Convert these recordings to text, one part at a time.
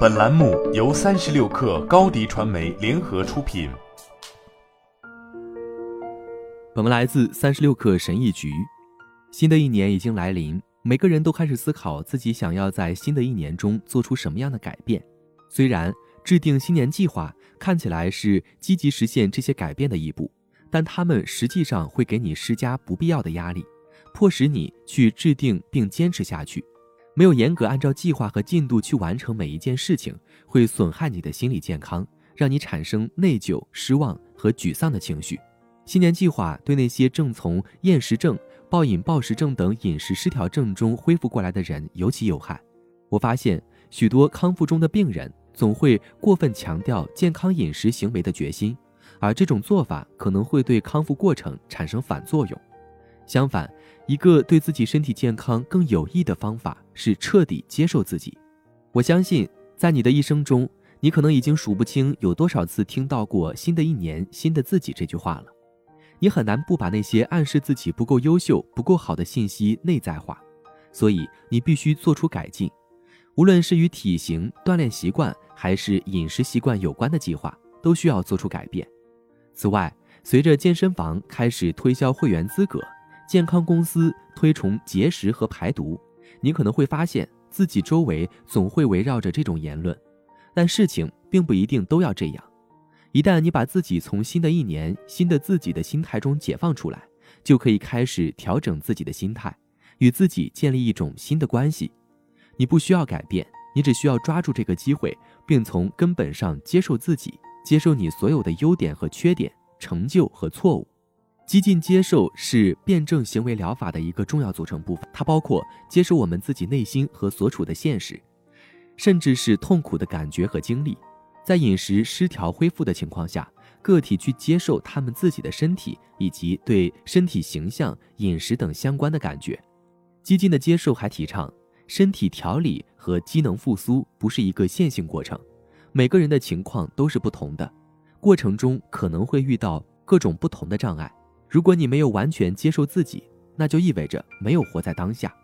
本栏目由三十六氪高低传媒联合出品。本文来自三十六氪神译局。新的一年已经来临，每个人都开始思考自己想要在新的一年中做出什么样的改变。虽然制定新年计划看起来是积极实现这些改变的一步，但他们实际上会给你施加不必要的压力，迫使你去制定并坚持下去。没有严格按照计划和进度去完成每一件事情，会损害你的心理健康，让你产生内疚、失望和沮丧的情绪。新年计划对那些正从厌食症、暴饮暴食症等饮食失调症中恢复过来的人尤其有害。我发现许多康复中的病人总会过分强调健康饮食行为的决心，而这种做法可能会对康复过程产生反作用。相反，一个对自己身体健康更有益的方法是彻底接受自己。我相信，在你的一生中，你可能已经数不清有多少次听到过“新的一年，新的自己”这句话了。你很难不把那些暗示自己不够优秀、不够好的信息内在化，所以你必须做出改进。无论是与体型、锻炼习惯还是饮食习惯有关的计划，都需要做出改变。此外，随着健身房开始推销会员资格，健康公司推崇节食和排毒，你可能会发现自己周围总会围绕着这种言论，但事情并不一定都要这样。一旦你把自己从新的一年、新的自己的心态中解放出来，就可以开始调整自己的心态，与自己建立一种新的关系。你不需要改变，你只需要抓住这个机会，并从根本上接受自己，接受你所有的优点和缺点、成就和错误。激进接受是辩证行为疗法的一个重要组成部分，它包括接受我们自己内心和所处的现实，甚至是痛苦的感觉和经历。在饮食失调恢复的情况下，个体去接受他们自己的身体以及对身体形象、饮食等相关的感觉。激进的接受还提倡，身体调理和机能复苏不是一个线性过程，每个人的情况都是不同的，过程中可能会遇到各种不同的障碍。如果你没有完全接受自己，那就意味着没有活在当下。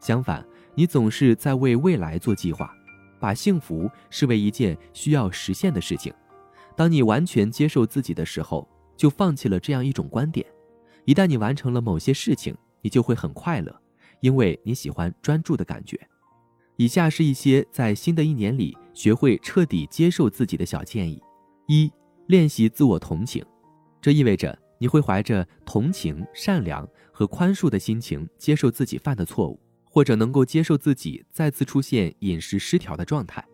相反，你总是在为未来做计划，把幸福视为一件需要实现的事情。当你完全接受自己的时候，就放弃了这样一种观点。一旦你完成了某些事情，你就会很快乐，因为你喜欢专注的感觉。以下是一些在新的一年里学会彻底接受自己的小建议：一、练习自我同情，这意味着。你会怀着同情、善良和宽恕的心情接受自己犯的错误，或者能够接受自己再次出现饮食失调的状态。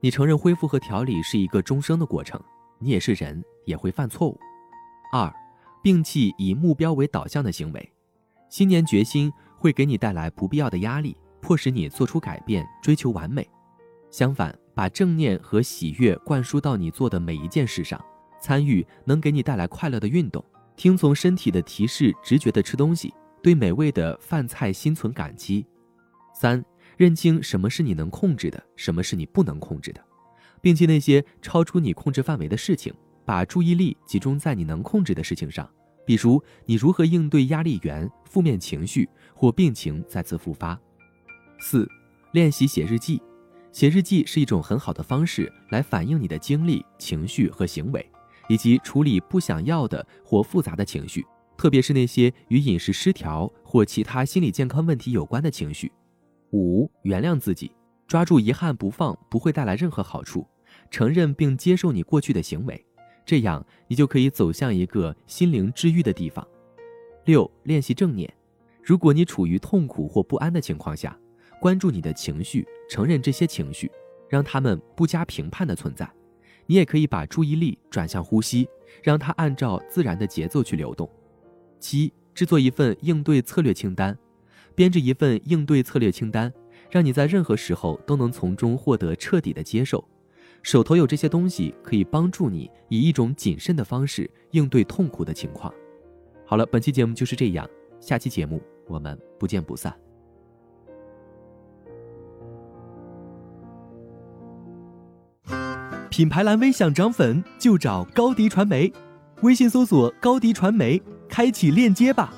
你承认恢复和调理是一个终生的过程，你也是人，也会犯错误。二，摒弃以目标为导向的行为。新年决心会给你带来不必要的压力，迫使你做出改变，追求完美。相反，把正念和喜悦灌输到你做的每一件事上，参与能给你带来快乐的运动。听从身体的提示，直觉的吃东西，对美味的饭菜心存感激。三，认清什么是你能控制的，什么是你不能控制的，摒弃那些超出你控制范围的事情，把注意力集中在你能控制的事情上，比如你如何应对压力源、负面情绪或病情再次复发。四，练习写日记，写日记是一种很好的方式来反映你的经历、情绪和行为。以及处理不想要的或复杂的情绪，特别是那些与饮食失调或其他心理健康问题有关的情绪。五、原谅自己，抓住遗憾不放不会带来任何好处。承认并接受你过去的行为，这样你就可以走向一个心灵治愈的地方。六、练习正念。如果你处于痛苦或不安的情况下，关注你的情绪，承认这些情绪，让他们不加评判的存在。你也可以把注意力转向呼吸，让它按照自然的节奏去流动。七，制作一份应对策略清单，编制一份应对策略清单，让你在任何时候都能从中获得彻底的接受。手头有这些东西，可以帮助你以一种谨慎的方式应对痛苦的情况。好了，本期节目就是这样，下期节目我们不见不散。品牌蓝 V 想涨粉就找高迪传媒，微信搜索高迪传媒，开启链接吧。